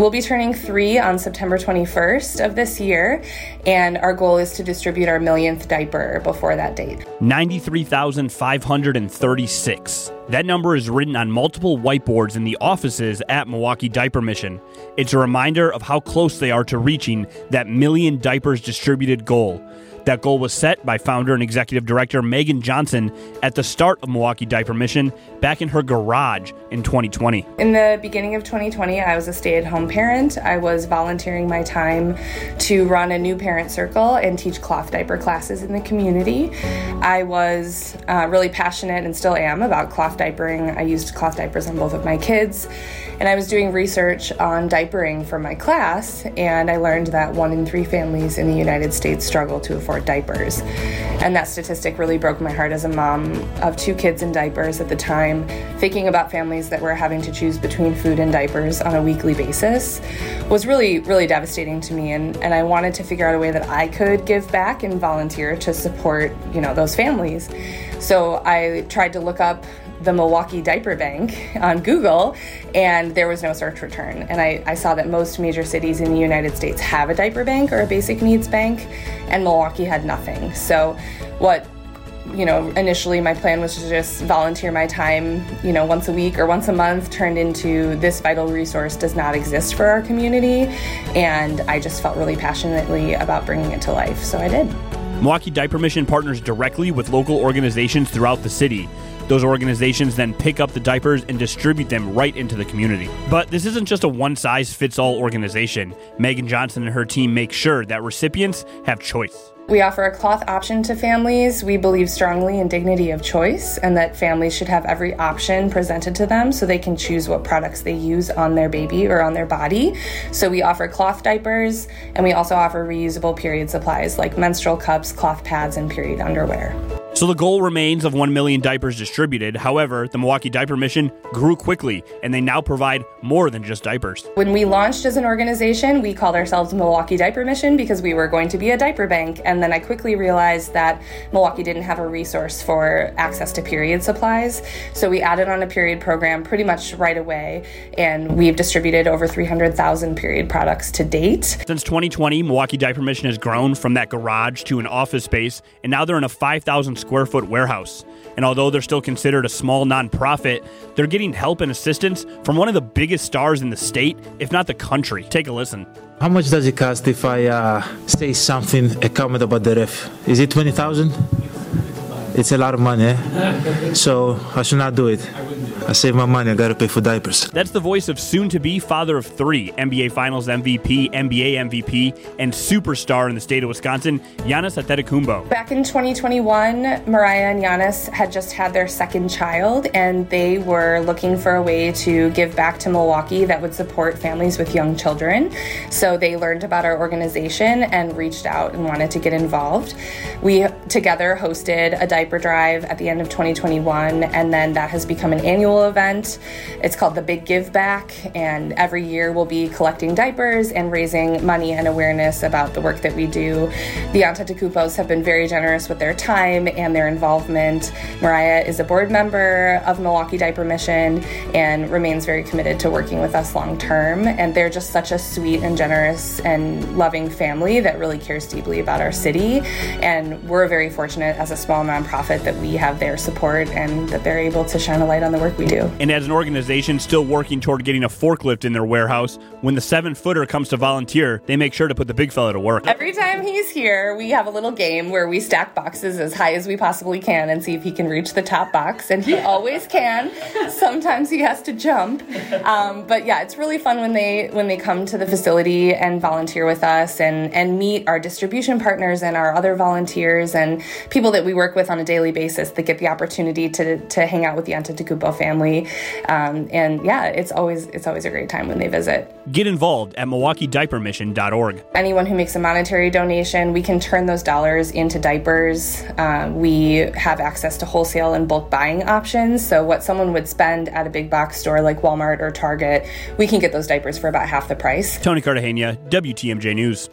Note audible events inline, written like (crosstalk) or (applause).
We'll be turning three on September 21st of this year, and our goal is to distribute our millionth diaper before that date. 93,536. That number is written on multiple whiteboards in the offices at Milwaukee Diaper Mission. It's a reminder of how close they are to reaching that million diapers distributed goal. That goal was set by founder and executive director Megan Johnson at the start of Milwaukee Diaper Mission back in her garage in 2020. In the beginning of 2020, I was a stay at home parent. I was volunteering my time to run a new parent circle and teach cloth diaper classes in the community. I was uh, really passionate and still am about cloth diapering. I used cloth diapers on both of my kids, and I was doing research on diapering for my class, and I learned that one in three families in the United States struggle to afford diapers. And that statistic really broke my heart as a mom of two kids in diapers at the time, thinking about families that were having to choose between food and diapers on a weekly basis was really, really devastating to me. And, and I wanted to figure out a way that I could give back and volunteer to support, you know, those families. So I tried to look up the Milwaukee Diaper Bank on Google, and there was no search return. And I, I, saw that most major cities in the United States have a diaper bank or a basic needs bank, and Milwaukee had nothing. So, what you know, initially my plan was to just volunteer my time, you know, once a week or once a month turned into this vital resource does not exist for our community. And I just felt really passionately about bringing it to life. So I did. Milwaukee Diaper Mission partners directly with local organizations throughout the city. Those organizations then pick up the diapers and distribute them right into the community. But this isn't just a one size fits all organization. Megan Johnson and her team make sure that recipients have choice. We offer a cloth option to families. We believe strongly in dignity of choice and that families should have every option presented to them so they can choose what products they use on their baby or on their body. So we offer cloth diapers and we also offer reusable period supplies like menstrual cups, cloth pads, and period underwear. So the goal remains of 1 million diapers distributed. However, the Milwaukee Diaper Mission grew quickly and they now provide more than just diapers. When we launched as an organization, we called ourselves Milwaukee Diaper Mission because we were going to be a diaper bank. And then I quickly realized that Milwaukee didn't have a resource for access to period supplies. So we added on a period program pretty much right away. And we've distributed over 300,000 period products to date. Since 2020, Milwaukee Diaper Mission has grown from that garage to an office space. And now they're in a 5,000 square foot warehouse. And although they're still considered a small nonprofit, they're getting help and assistance from one of the biggest stars in the state, if not the country. Take a listen. How much does it cost if I uh, say something, a comment about the ref? Is it 20,000? It's a lot of money, eh? so I should not do it. I save my money. I got to pay for diapers. That's the voice of soon to be father of three NBA Finals MVP, NBA MVP, and superstar in the state of Wisconsin, Giannis Antetokounmpo. Back in 2021, Mariah and Giannis had just had their second child, and they were looking for a way to give back to Milwaukee that would support families with young children. So they learned about our organization and reached out and wanted to get involved. We together hosted a diaper drive at the end of 2021, and then that has become an annual event. It's called the Big Give Back, and every year we'll be collecting diapers and raising money and awareness about the work that we do. The Antetokounmpos have been very generous with their time and their involvement. Mariah is a board member of Milwaukee Diaper Mission and remains very committed to working with us long term. And they're just such a sweet and generous and loving family that really cares deeply about our city. And we're very fortunate as a small nonprofit that we have their support and that they're able to shine a light on the work we do. And as an organization still working toward getting a forklift in their warehouse, when the seven footer comes to volunteer, they make sure to put the big fella to work. Every time he's here, we have a little game where we stack boxes as high as we possibly can and see if he can reach the top box. And he (laughs) always can. Sometimes he has to jump. Um, but yeah, it's really fun when they when they come to the facility and volunteer with us and and meet our distribution partners and our other volunteers and people that we work with on a daily basis that get the opportunity to to hang out with the Antetokounmpo family family. Um, and yeah, it's always it's always a great time when they visit. Get involved at MilwaukeeDiaperMission.org. Anyone who makes a monetary donation, we can turn those dollars into diapers. Uh, we have access to wholesale and bulk buying options. So what someone would spend at a big box store like Walmart or Target, we can get those diapers for about half the price. Tony Cartagena, WTMJ News.